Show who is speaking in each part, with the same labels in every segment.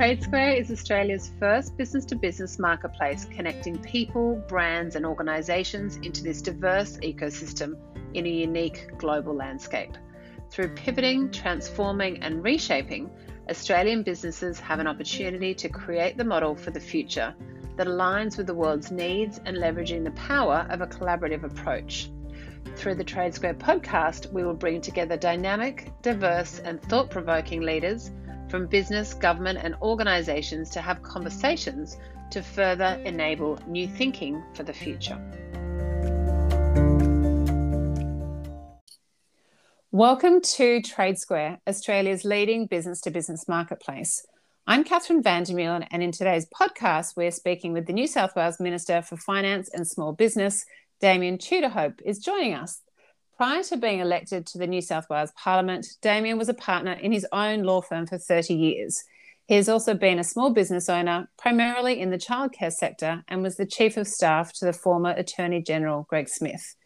Speaker 1: TradeSquare is Australia's first business to business marketplace connecting people, brands, and organisations into this diverse ecosystem in a unique global landscape. Through pivoting, transforming, and reshaping, Australian businesses have an opportunity to create the model for the future that aligns with the world's needs and leveraging the power of a collaborative approach. Through the TradeSquare podcast, we will bring together dynamic, diverse, and thought provoking leaders from business, government, and organisations to have conversations to further enable new thinking for the future. Welcome to TradeSquare, Australia's leading business to business marketplace. I'm Catherine Vandermeulen, and in today's podcast, we're speaking with the New South Wales Minister for Finance and Small Business, Damien Tudehope, is joining us. Prior to being elected to the New South Wales Parliament, Damien was a partner in his own law firm for 30 years. He has also been a small business owner, primarily in the childcare sector, and was the Chief of Staff to the former Attorney General Greg Smith.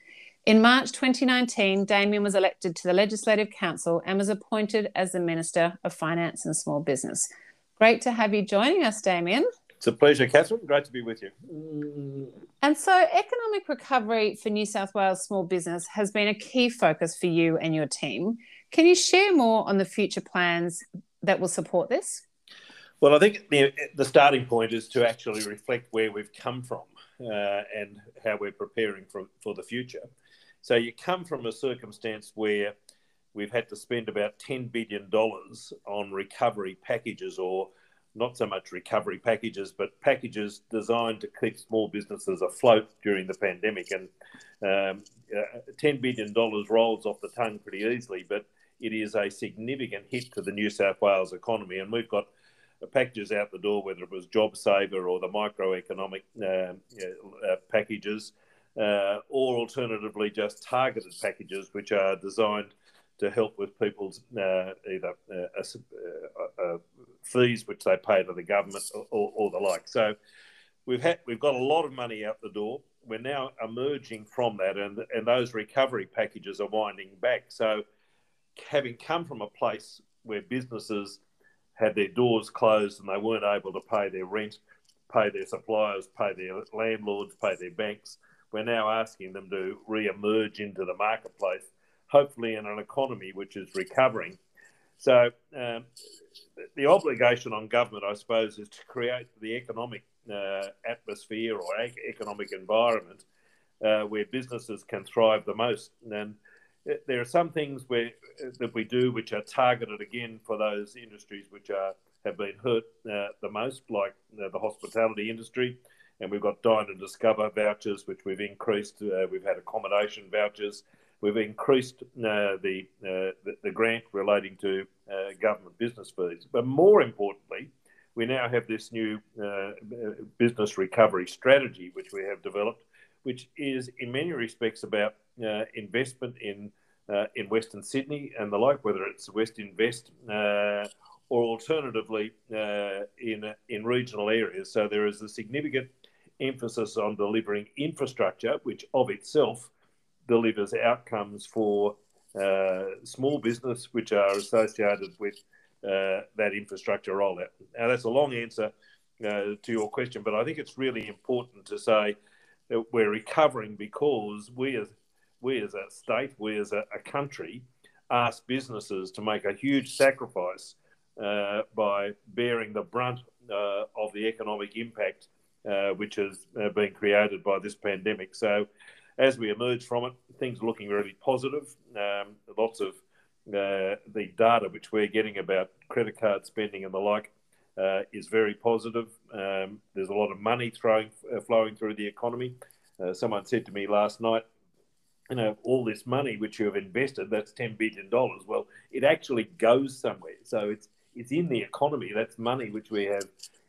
Speaker 1: In March 2019, Damien was elected to the Legislative Council and was appointed as the Minister of Finance and Small Business. Great to have you joining us, Damien.
Speaker 2: It's a pleasure, Catherine. Great to be with you.
Speaker 1: And so, economic recovery for New South Wales small business has been a key focus for you and your team. Can you share more on the future plans that will support this?
Speaker 2: Well, I think the, the starting point is to actually reflect where we've come from uh, and how we're preparing for, for the future. So, you come from a circumstance where we've had to spend about $10 billion on recovery packages or not so much recovery packages, but packages designed to keep small businesses afloat during the pandemic. And um, uh, $10 billion rolls off the tongue pretty easily, but it is a significant hit to the New South Wales economy. And we've got packages out the door, whether it was JobSaver or the microeconomic uh, uh, packages, uh, or alternatively just targeted packages, which are designed to help with people's uh, either uh, uh, fees which they pay to the government or, or, or, the like. So we've had we've got a lot of money out the door. We're now emerging from that, and and those recovery packages are winding back. So having come from a place where businesses had their doors closed and they weren't able to pay their rent, pay their suppliers, pay their landlords, pay their banks, we're now asking them to re-emerge into the marketplace hopefully in an economy which is recovering. So um, the obligation on government, I suppose, is to create the economic uh, atmosphere or economic environment uh, where businesses can thrive the most. And there are some things where that we do which are targeted again for those industries which are have been hurt uh, the most, like uh, the hospitality industry. And we've got Dine and Discover vouchers, which we've increased. Uh, we've had accommodation vouchers. We've increased uh, the, uh, the, the grant relating to uh, government business fees, but more importantly, we now have this new uh, business recovery strategy which we have developed, which is in many respects about uh, investment in uh, in Western Sydney and the like, whether it's West Invest or alternatively in in regional areas. So there is a significant emphasis on delivering infrastructure, which of itself delivers outcomes for uh, small business which are associated with uh, that infrastructure rollout. Now, that's a long answer uh, to your question, but I think it's really important to say that we're recovering because we as we as a state, we as a, a country, ask businesses to make a huge sacrifice uh, by bearing the brunt uh, of the economic impact uh, which has been created by this pandemic. So as we emerge from it, things are looking really positive. Um, lots of uh, the data which we're getting about credit card spending and the like uh, is very positive. Um, there's a lot of money throwing, uh, flowing through the economy. Uh, someone said to me last night, you know, all this money which you have invested, that's $10 billion. Well, it actually goes somewhere. So it's, it's in the economy. That's money which we have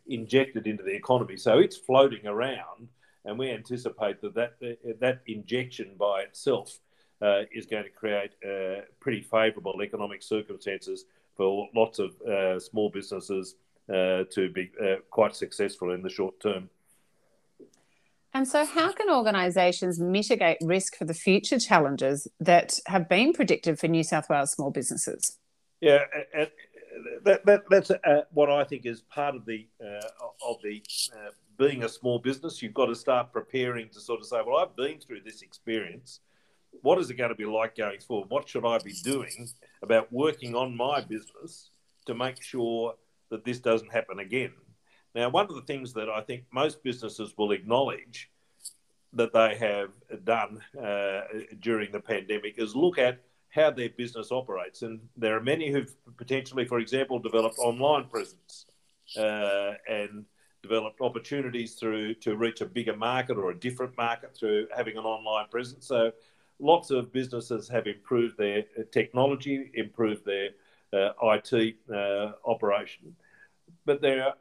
Speaker 2: injected into the economy. So it's floating around and we anticipate that that, that injection by itself uh, is going to create uh, pretty favourable economic circumstances for lots of uh, small businesses uh, to be uh, quite successful in the short term.
Speaker 1: And so, how can organisations mitigate risk for the future challenges that have been predicted for New South Wales small businesses?
Speaker 2: Yeah, that, that, that's uh, what I think is part of the uh, of the uh, being a small business. You've got to start preparing to sort of say, well, I've been through this experience. What is it going to be like going forward? What should I be doing about working on my business to make sure that this doesn't happen again? Now, one of the things that I think most businesses will acknowledge that they have done uh, during the pandemic is look at how their business operates. And there are many who've potentially, for example, developed online presence uh, and developed opportunities through to reach a bigger market or a different market through having an online presence. So lots of businesses have improved their technology, improved their uh, IT uh, operation. But there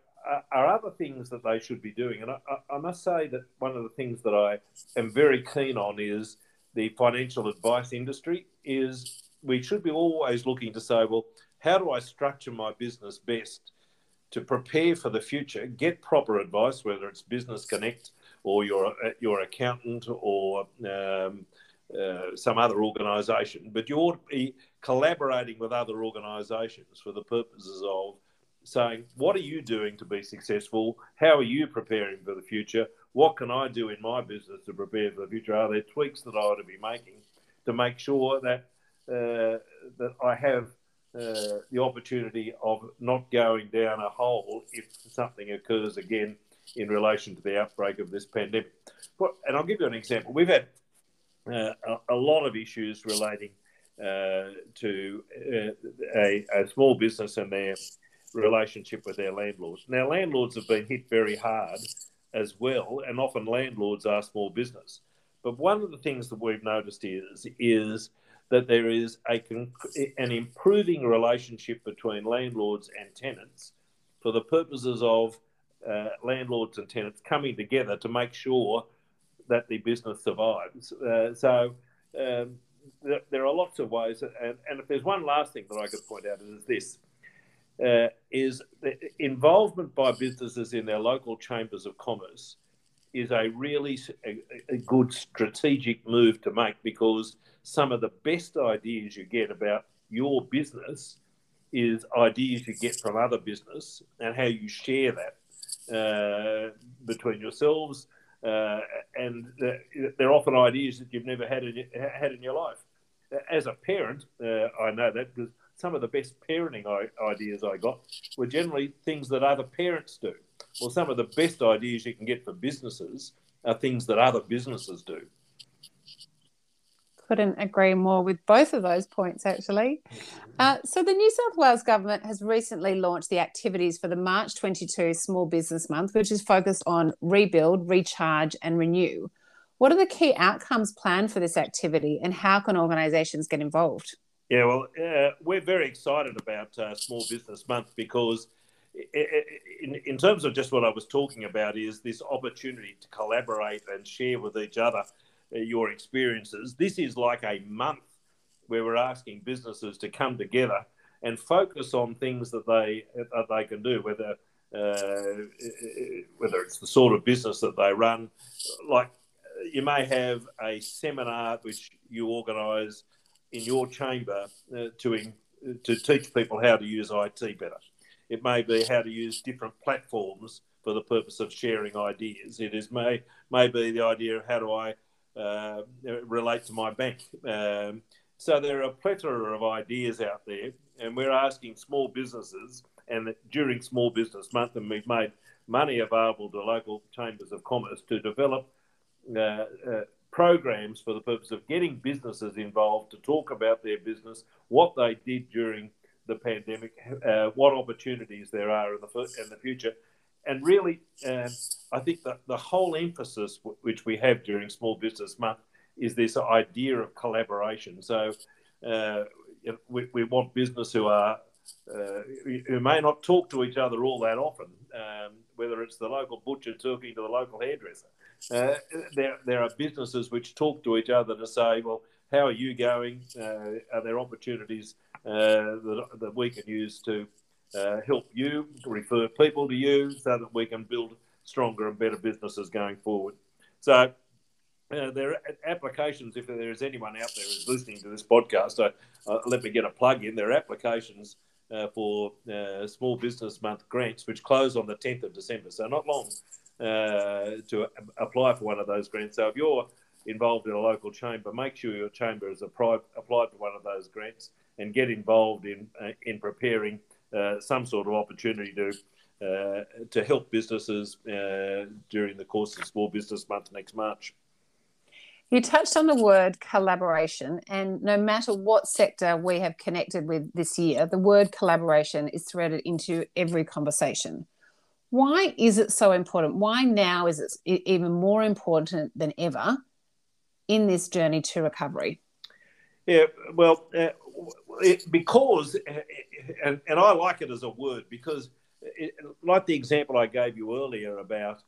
Speaker 2: are other things that they should be doing. And I, I, must say that one of the things that I am very keen on is the financial advice industry is we should be always looking to say, well, how do I structure my business best to prepare for the future, get proper advice, whether it's Business Connect or your, your accountant or um, uh, some other organisation, but you ought to be collaborating with other organisations for the purposes of saying, what are you doing to be successful? How are you preparing for the future? What can I do in my business to prepare for the future? Are there tweaks that I ought to be making to make sure that uh, that I have uh, the opportunity of not going down a hole if something occurs again in relation to the outbreak of this pandemic? And I'll give you an example. We've had uh, a, a, lot of issues relating uh, to uh, a, a small business and their relationship with their landlords. Now, landlords have been hit very hard as well, and often landlords are small business. But one of the things that we've noticed is is that there is a an improving relationship between landlords and tenants for the purposes of uh, landlords and tenants coming together to make sure that the business survives. Uh, so um, there, there, are lots of ways, and, and if there's one last thing that I could point out is this uh, is involvement by businesses in their local chambers of commerce is a really a, a good strategic move to make because some of the best ideas you get about your business is ideas you get from other business and how you share that uh, between yourselves. Uh, and they're often ideas that you've never had in, had in your life. As a parent, uh, I know that because some of the best parenting ideas I got were generally things that other parents do. Well, some of the best ideas you can get for businesses are things that other businesses do.
Speaker 1: Couldn't agree more with both of those points, actually. Uh, so, the New South Wales Government has recently launched the activities for the March 22 Small Business Month, which is focused on rebuild, recharge, and renew. What are the key outcomes planned for this activity, and how can organisations get involved?
Speaker 2: Yeah, well, uh, we're very excited about uh, Small Business Month because, in, in terms of just what I was talking about, is this opportunity to collaborate and share with each other your experiences. This is like a month where we're asking businesses to come together and focus on things that they that they can do, whether uh, whether it's the sort of business that they run. Like you may have a seminar which you organise in your chamber uh, to in, to teach people how to use IT better. It may be how to use different platforms for the purpose of sharing ideas. It is may may be the idea of how do I uh, relate to my bank. Um, so there are a plethora of ideas out there, and we're asking small businesses, and during Small Business Month, and we've made money available to local chambers of commerce to develop uh, uh, programs for the purpose of getting businesses involved to talk about their business, what they did during the pandemic, uh, what opportunities there are in the in the future, and really, uh, I think that the whole emphasis w- which we have during Small Business Month is this idea of collaboration. So uh, we, we want business who are uh, who may not talk to each other all that often, um, whether it's the local butcher talking to the local hairdresser. Uh, there, there are businesses which talk to each other to say, well, how are you going? Uh, are there opportunities uh, that, that we can use to uh, help you, refer people to you, so that we can build stronger and better businesses going forward? So, uh, there are applications, if there is anyone out there who's listening to this podcast, uh, let me get a plug in. There are applications uh, for uh, Small Business Month grants, which close on the 10th of December. So, not long uh, to apply for one of those grants. So, if you're involved in a local chamber, make sure your chamber has applied, applied for one of those grants and get involved in, uh, in preparing uh, some sort of opportunity to. Uh, to help businesses during the course of Small Business Month next March.
Speaker 1: You touched on the word collaboration, and no matter what sector we have connected with this year, the word collaboration is threaded into every conversation. Why is it so important? Why now is it even more important than ever in this journey to recovery?
Speaker 2: Yeah, well, uh, it, because, and, and I like it as a word because, it, like the example I gave you earlier about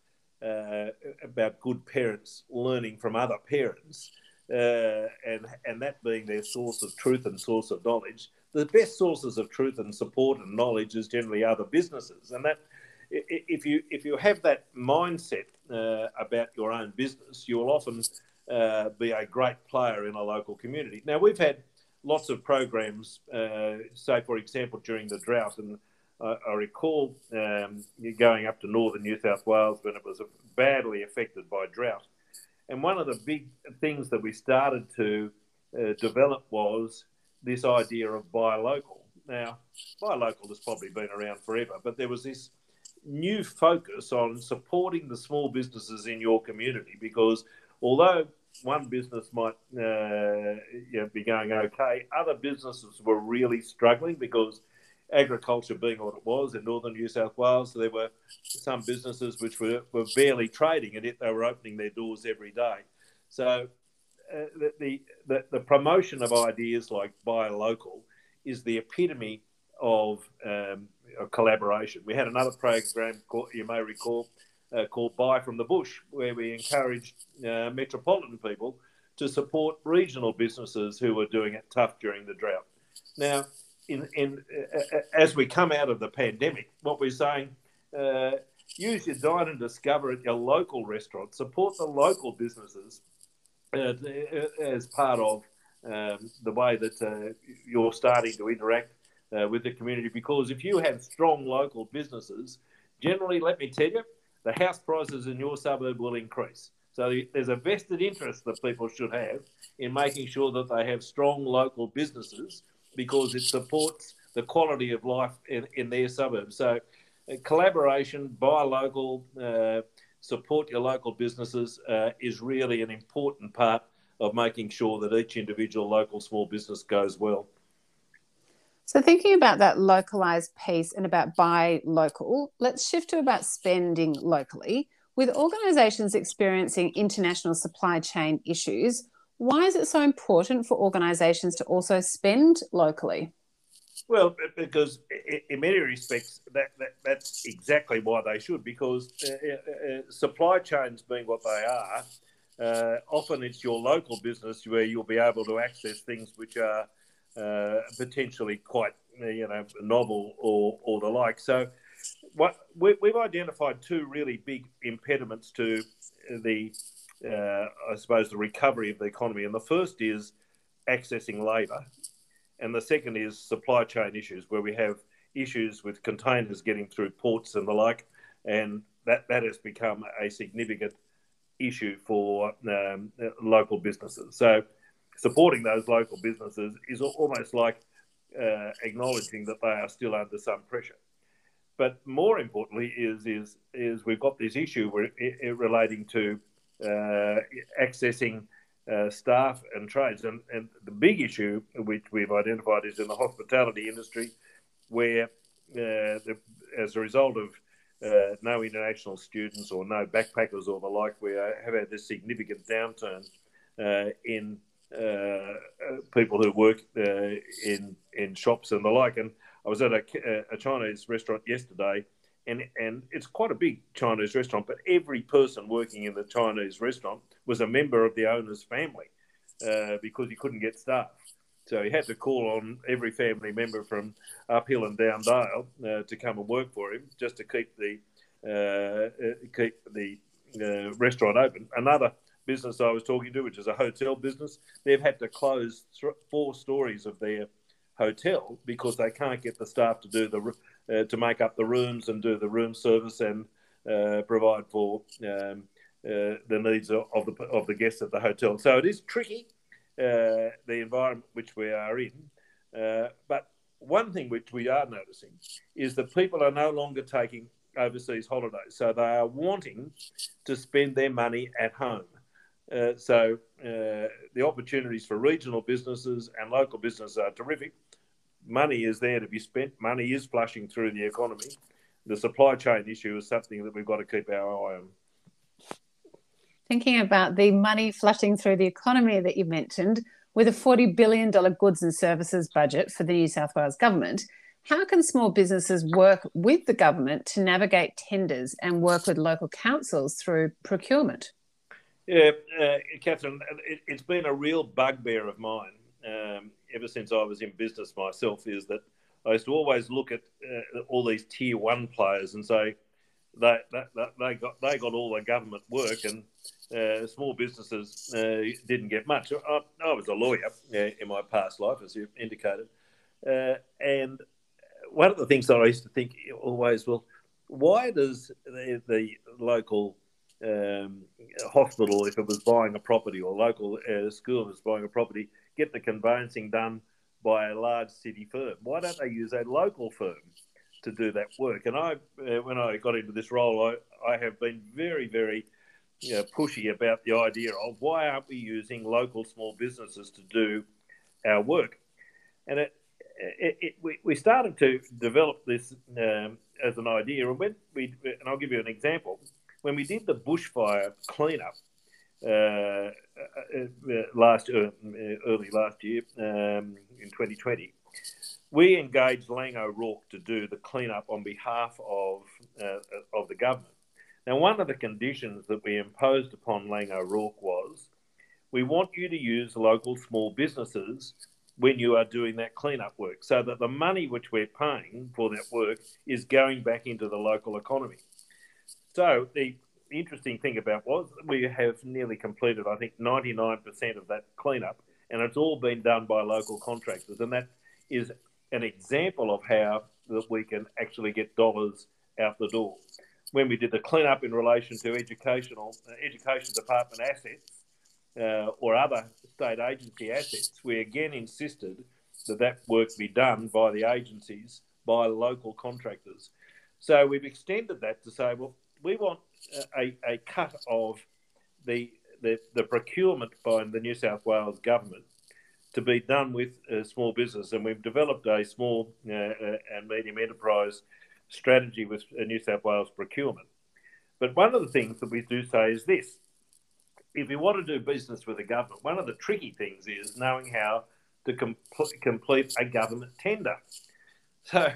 Speaker 2: uh, about good parents learning from other parents, uh, and and that being their source of truth and source of knowledge. The best sources of truth and support and knowledge is generally other businesses, and that if you if you have that mindset uh, about your own business, you will often uh, be a great player in a local community. Now we've had lots of programs, uh, say for example during the drought, and I, I recall um, going up to northern New South Wales when it was badly affected by drought. And one of the big things that we started to uh, develop was this idea of buy local. Now, buy local has probably been around forever, but there was this new focus on supporting the small businesses in your community because although one business might uh, you know, be going okay, other businesses were really struggling because agriculture being what it was in northern New South Wales, there were some businesses which were, were barely trading and yet they were opening their doors every day. So uh, the, the, the, promotion of ideas like buy local is the epitome of, um, of collaboration. We had another program, called, you may recall, uh, called Buy from the Bush, where we encouraged uh, metropolitan people to support regional businesses who were doing it tough during the drought. Now, in, in uh, uh, as we come out of the pandemic, what we're saying, uh, use your dine and discover at your local restaurant, support the local businesses uh, as part of um, the way that you're starting to interact with the community. Because if you have strong local businesses, generally, let me tell you, the house prices in your suburb will increase. So there's a vested interest that people should have in making sure that they have strong local businesses because it supports the quality of life in, in their suburbs. So, uh, collaboration, buy local, uh, support your local businesses uh, is really an important part of making sure that each individual local small business goes well.
Speaker 1: So, thinking about that localized piece and about buy local, let's shift to about spending locally. With organizations experiencing international supply chain issues, why is it so important for organisations to also spend locally?
Speaker 2: Well, because in many respects, that, that that's exactly why they should. Because uh, uh, uh, supply chains being what they are, uh, often it's your local business where you'll be able to access things which are uh, potentially quite, you know, novel or or the like. So, what we, we've identified two really big impediments to the uh, I suppose, the recovery of the economy. And the first is accessing labour, and the second is supply chain issues, where we have issues with containers getting through ports and the like, and that, that has become a significant issue for um, local businesses. So, supporting those local businesses is almost like uh, acknowledging that they are still under some pressure. But more importantly, is is is we've got this issue relating to uh, accessing uh, staff and trades. And, and the big issue which we've identified is in the hospitality industry, where uh, the, as a result of uh, no international students or no backpackers or the like, we have had this significant downturn uh, in uh, people who work in in shops and the like. And I was at a, a Chinese restaurant yesterday and and it's quite a big Chinese restaurant, but every person working in the Chinese restaurant was a member of the owner's family uh, because he couldn't get staff. So he had to call on every family member from uphill and down Dale uh, to come and work for him just to keep the uh, uh keep the uh, restaurant open. Another business I was talking to, which is a hotel business, they've had to close th- four stories of their hotel because they can't get the staff to do the uh, to make up the rooms and do the room service and uh, provide for um, uh, the needs of, of, the of the guests at the hotel. So it is tricky, uh, the environment which we are in. Uh, but one thing which we are noticing is that people are no longer taking overseas holidays, so they are wanting to spend their money at home. Uh, so uh, the opportunities for regional businesses and local businesses are terrific. Money is there to be spent. Money is flushing through the economy. The supply chain issue is something that we've got to keep our eye on.
Speaker 1: Thinking about the money flushing through the economy that you mentioned, with a $40 billion goods and services budget for the New South Wales government, how can small businesses work with the government to navigate tenders and work with local councils through procurement?
Speaker 2: Yeah, uh, Catherine, it, has been a real bugbear of mine um, ever since I was in business myself. Is that I used to always look at uh, all these tier one players and say they, they, they got they got all the government work and uh, small businesses uh, didn't get much. I, I was a lawyer uh, in my past life, as you indicated, uh, and one of the things that I used to think always, well, why does the, the local um, hospital, if it was buying a property, or local uh, school was buying a property, get the conveyancing done by a large city firm? Why don't they use a local firm to do that work? And I, uh, when I got into this role, I, I have been very, very you know, pushy about the idea of why aren't we using local small businesses to do our work? And it, it, it we, we started to develop this um, as an idea. And when we, and I'll give you an example when we did the bushfire cleanup uh, uh, uh last uh, early last year um, in 2020, we engaged Laing O'Rourke to do the cleanup on behalf of uh, of the government. Now, one of the conditions that we imposed upon Laing O'Rourke was we want you to use local small businesses when you are doing that cleanup work so that the money which we're paying for that work is going back into the local economy. So the interesting thing about was we have nearly completed, I think, 99% of that cleanup, and it's all been done by local contractors, and that is an example of how that we can actually get dollars out the door. When we did the cleanup in relation to educational uh, education department assets uh, or other state agency assets, we again insisted that that work be done by the agencies by local contractors. So we've extended that to say, well, we want a, a cut of the, the, the procurement by the New South Wales government to be done with uh, small business, and we've developed a small uh, uh, and medium enterprise strategy with New South Wales procurement. But one of the things that we do say is this: if you want to do business with the government, one of the tricky things is knowing how to com- complete a government tender. So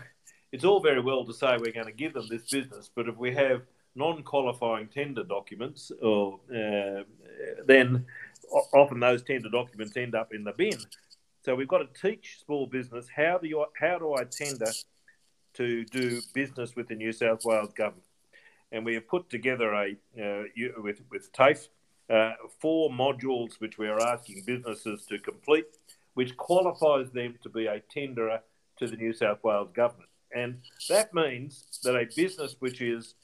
Speaker 2: it's all very well to say we're going to give them this business, but if we have non-qualifying tender documents, or uh, then often those tender documents end up in the bin. So we've got to teach small business how do you how do I tender to do business with the New South Wales government, and we have put together a uh, with with TAFE uh, four modules which we are asking businesses to complete, which qualifies them to be a tenderer to the New South Wales government, and that means that a business which is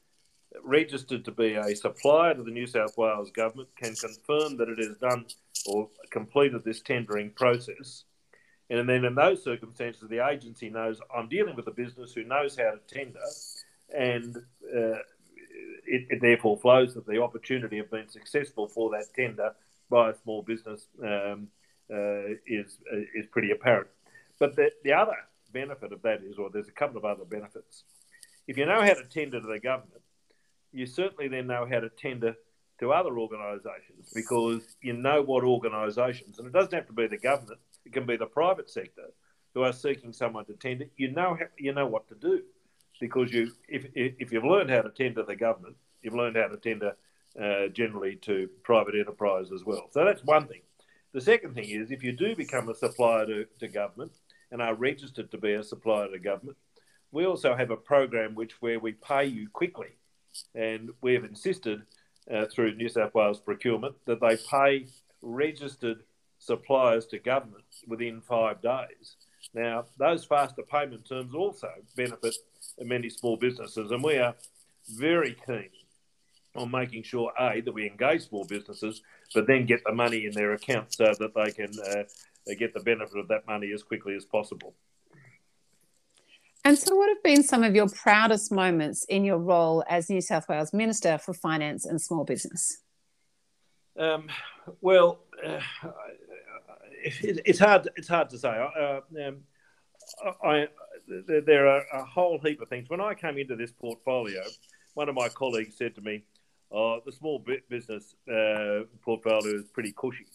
Speaker 2: registered to be a supplier to the New South Wales government can confirm that it has done or completed this tendering process. And then in those circumstances, the agency knows I'm dealing with a business who knows how to tender, and uh, it, it, therefore flows that the opportunity of being successful for that tender by a small business um, uh, is uh, is pretty apparent. But the, the other benefit of that is, or there's a couple of other benefits. If you know how to tender to the government, you certainly then know how to tender to other organisations because you know what organisations, and it doesn't have to be the government; it can be the private sector who are seeking someone to tender. You know you know what to do because you if if you've learned how to tender the government, you've learned how to tender uh, generally to private enterprise as well. So that's one thing. The second thing is if you do become a supplier to, to government and are registered to be a supplier to government, we also have a program which where we pay you quickly and we have insisted uh, through New South Wales procurement that they pay registered suppliers to government within five days. Now, those faster payment terms also benefit many small businesses, and we are very keen on making sure a that we engage small businesses, but then get the money in their account so that they can uh, get the benefit of that money as quickly as possible.
Speaker 1: And so, what have been some of your proudest moments in your role as New South Wales Minister for Finance and Small Business?
Speaker 2: Um, well, uh, it, it's hard. It's hard to say. Uh, um, I, there are a whole heap of things. When I came into this portfolio, one of my colleagues said to me, oh, "The small business uh, portfolio is pretty cushy."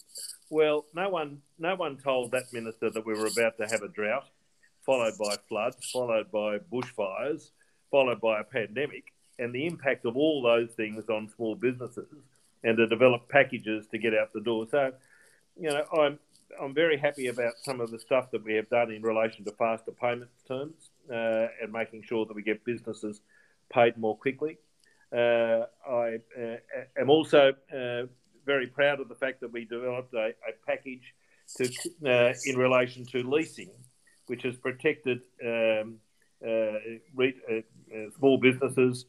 Speaker 2: Well, no one, no one told that minister that we were about to have a drought, followed by floods, followed by bushfires, followed by a pandemic, and the impact of all those things on small businesses, and to develop packages to get out the door. So, you know, I'm I'm very happy about some of the stuff that we have done in relation to faster payment terms uh, and making sure that we get businesses paid more quickly. Uh, I uh, am also uh, very proud of the fact that we developed a, a package to, uh, in relation to leasing, which has protected um, uh, re- small businesses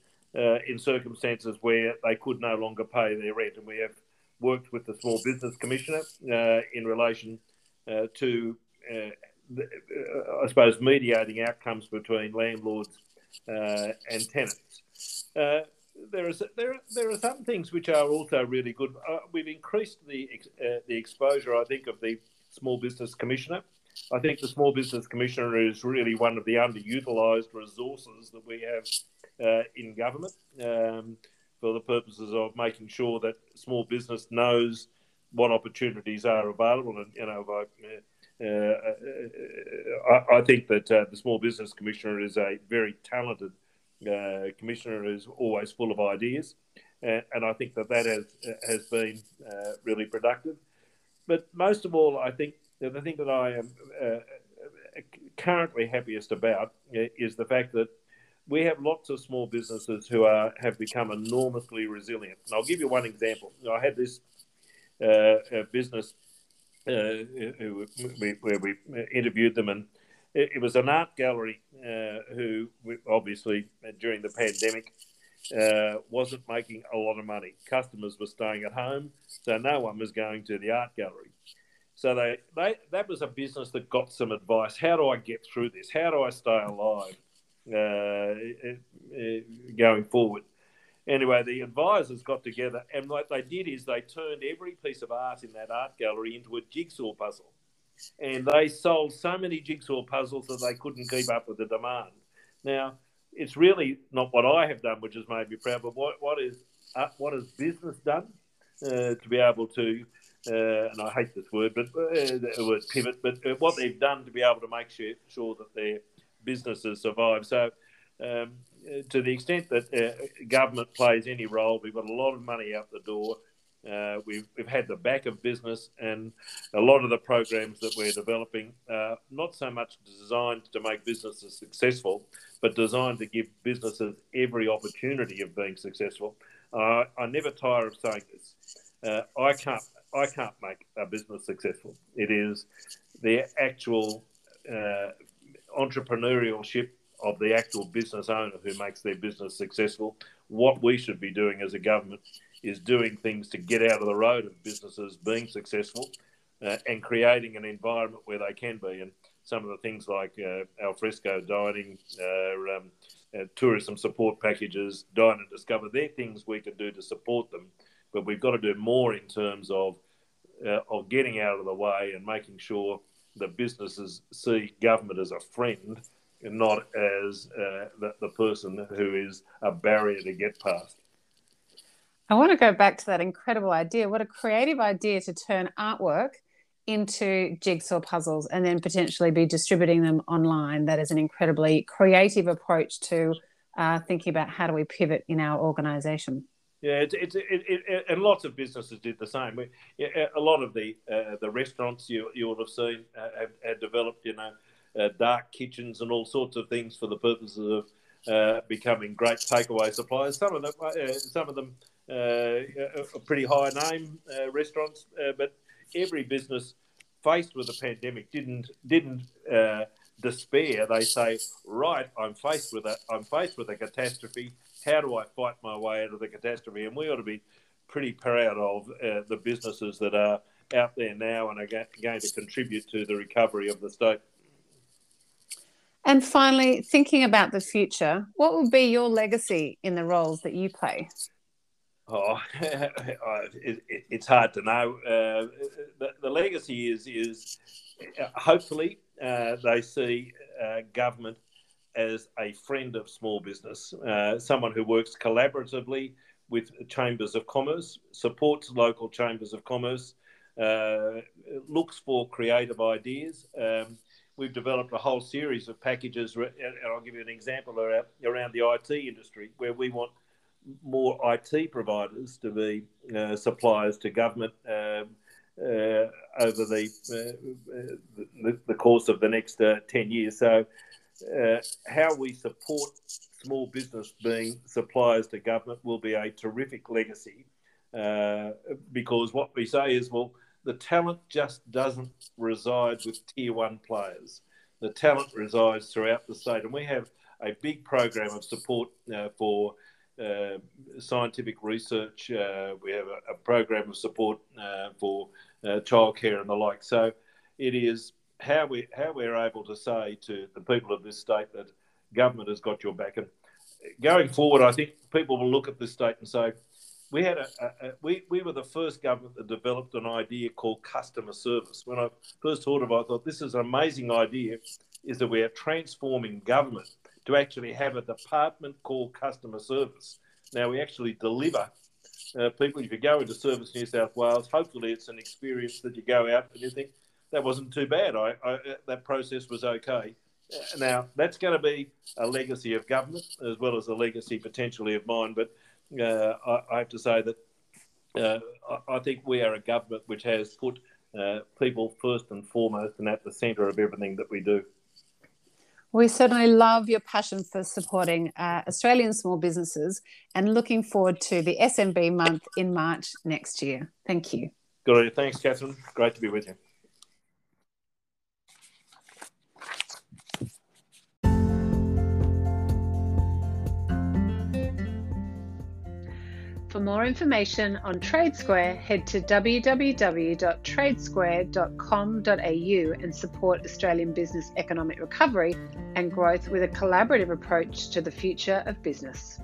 Speaker 2: in circumstances where they could no longer pay their rent. And we have worked with the Small Business Commissioner uh, in relation uh, to, uh, the, I suppose, mediating outcomes between landlords and tenants. there is there there are some things which are also really good. we've increased the the exposure, I think, of the Small Business Commissioner. I think the Small Business Commissioner is really one of the underutilised resources that we have uh, in government. Um, for the purposes of making sure that small business knows what opportunities are available. And you know, I, uh, uh, I, I think that uh, the Small Business Commissioner is a very talented uh, commissioner, is always full of ideas, and, I think that that has has been uh, really productive. But most of all, I think the thing that I am uh, currently happiest about is the fact that we have lots of small businesses who are have become enormously resilient. And I'll give you one example. I had this uh, business uh, where we interviewed them, and it, it was an art gallery uh, who obviously during the pandemic uh, wasn't making a lot of money. Customers were staying at home, so no one was going to the art gallery. So they, they that was a business that got some advice. How do I get through this? How do I stay alive? Uh, going forward. Anyway, the advisors got together, and what they did is they turned every piece of art in that art gallery into a jigsaw puzzle. And they sold so many jigsaw puzzles that they couldn't keep up with the demand. Now, it's really not what I have done, which has made me proud, but what, what is uh, what has business done uh, to be able to, uh, and I hate this word, but uh, the word pivot, but what they've done to be able to make sure, sure that they're businesses survive. So, um, to the extent that uh, government plays any role, we've got a lot of money out the door. Uh, we've, we've had the back of business, and a lot of the programs that we're developing are not so much designed to make businesses successful, but designed to give businesses every opportunity of being successful. Uh, I never tire of saying this. Uh, I can't I can't make a business successful. It is the actual uh, entrepreneurship of the actual business owner who makes their business successful. What we should be doing as a government is doing things to get out of the road of businesses being successful uh, and creating an environment where they can be. And some of the things like uh, alfresco dining, uh, um, uh, tourism support packages, dine and discover, they're things we can do to support them. But we've got to do more in terms of uh, of getting out of the way and making sure that businesses see government as a friend and not as uh, the, the person who is a barrier to get past.
Speaker 1: I want to go back to that incredible idea. What a creative idea to turn artwork into jigsaw puzzles and then potentially be distributing them online. That is an incredibly creative approach to uh, thinking about how do we pivot in our organization.
Speaker 2: Yeah, it's, it's it, it, and lots of businesses did the same. We, a lot of the uh, the restaurants you you would have seen uh, have, have, developed, you know, uh, dark kitchens and all sorts of things for the purposes of uh, becoming great takeaway suppliers. Some of them, uh, some of them, uh, are pretty high name restaurants, but every business faced with the pandemic didn't didn't despair, they say, "Right, I'm faced with a I'm faced with a catastrophe. How do I fight my way out of the catastrophe?" And we ought to be pretty proud of uh, the businesses that are out there now and are going to contribute to the recovery of the state.
Speaker 1: And finally, thinking about the future, what will be your legacy in the roles that you play?
Speaker 2: Oh, it, it, it's hard to know. Uh, the, the, legacy is is uh, hopefully uh, they see uh, government as a friend of small business, uh, someone who works collaboratively with chambers of commerce, supports local chambers of commerce, uh, looks for creative ideas. Um, we've developed a whole series of packages, and I'll give you an example around, the IT industry, where we want more IT providers to be uh, suppliers to government um, uh, over the, uh, the, the course of the next uh, ten years. So, uh, how we support small business being suppliers to government will be a terrific legacy, uh, because what we say is, well, the talent just doesn't reside with tier one players. The talent resides throughout the state, and we have a big program of support for uh, scientific research. Uh, we have a, a, program of support uh, for uh, childcare and the like. So it is how we how we're able to say to the people of this state that government has got your back. And going forward, I think people will look at this state and say, we had a, a, a, we, we were the first government that developed an idea called customer service. When I first heard of it, I thought this is an amazing idea, is that we are transforming government to actually have a department called customer service. Now we actually deliver uh, people. If you go into Service New South Wales, hopefully it's an experience that you go out and you think that wasn't too bad. I, I that process was okay. Now that's going to be a legacy of government as well as a legacy potentially of mine. But uh, I, I, have to say that uh, I, I, think we are a government which has put uh, people first and foremost and at the centre of everything that we do.
Speaker 1: We certainly love your passion for supporting uh, Australian small businesses and looking forward to the SMB month in March next year. Thank you.
Speaker 2: Good. Thanks, Catherine. Great to be with you.
Speaker 1: More information on TradeSquare, head to www.tradesquare.com.au and support Australian business economic recovery and growth with a collaborative approach to the future of business.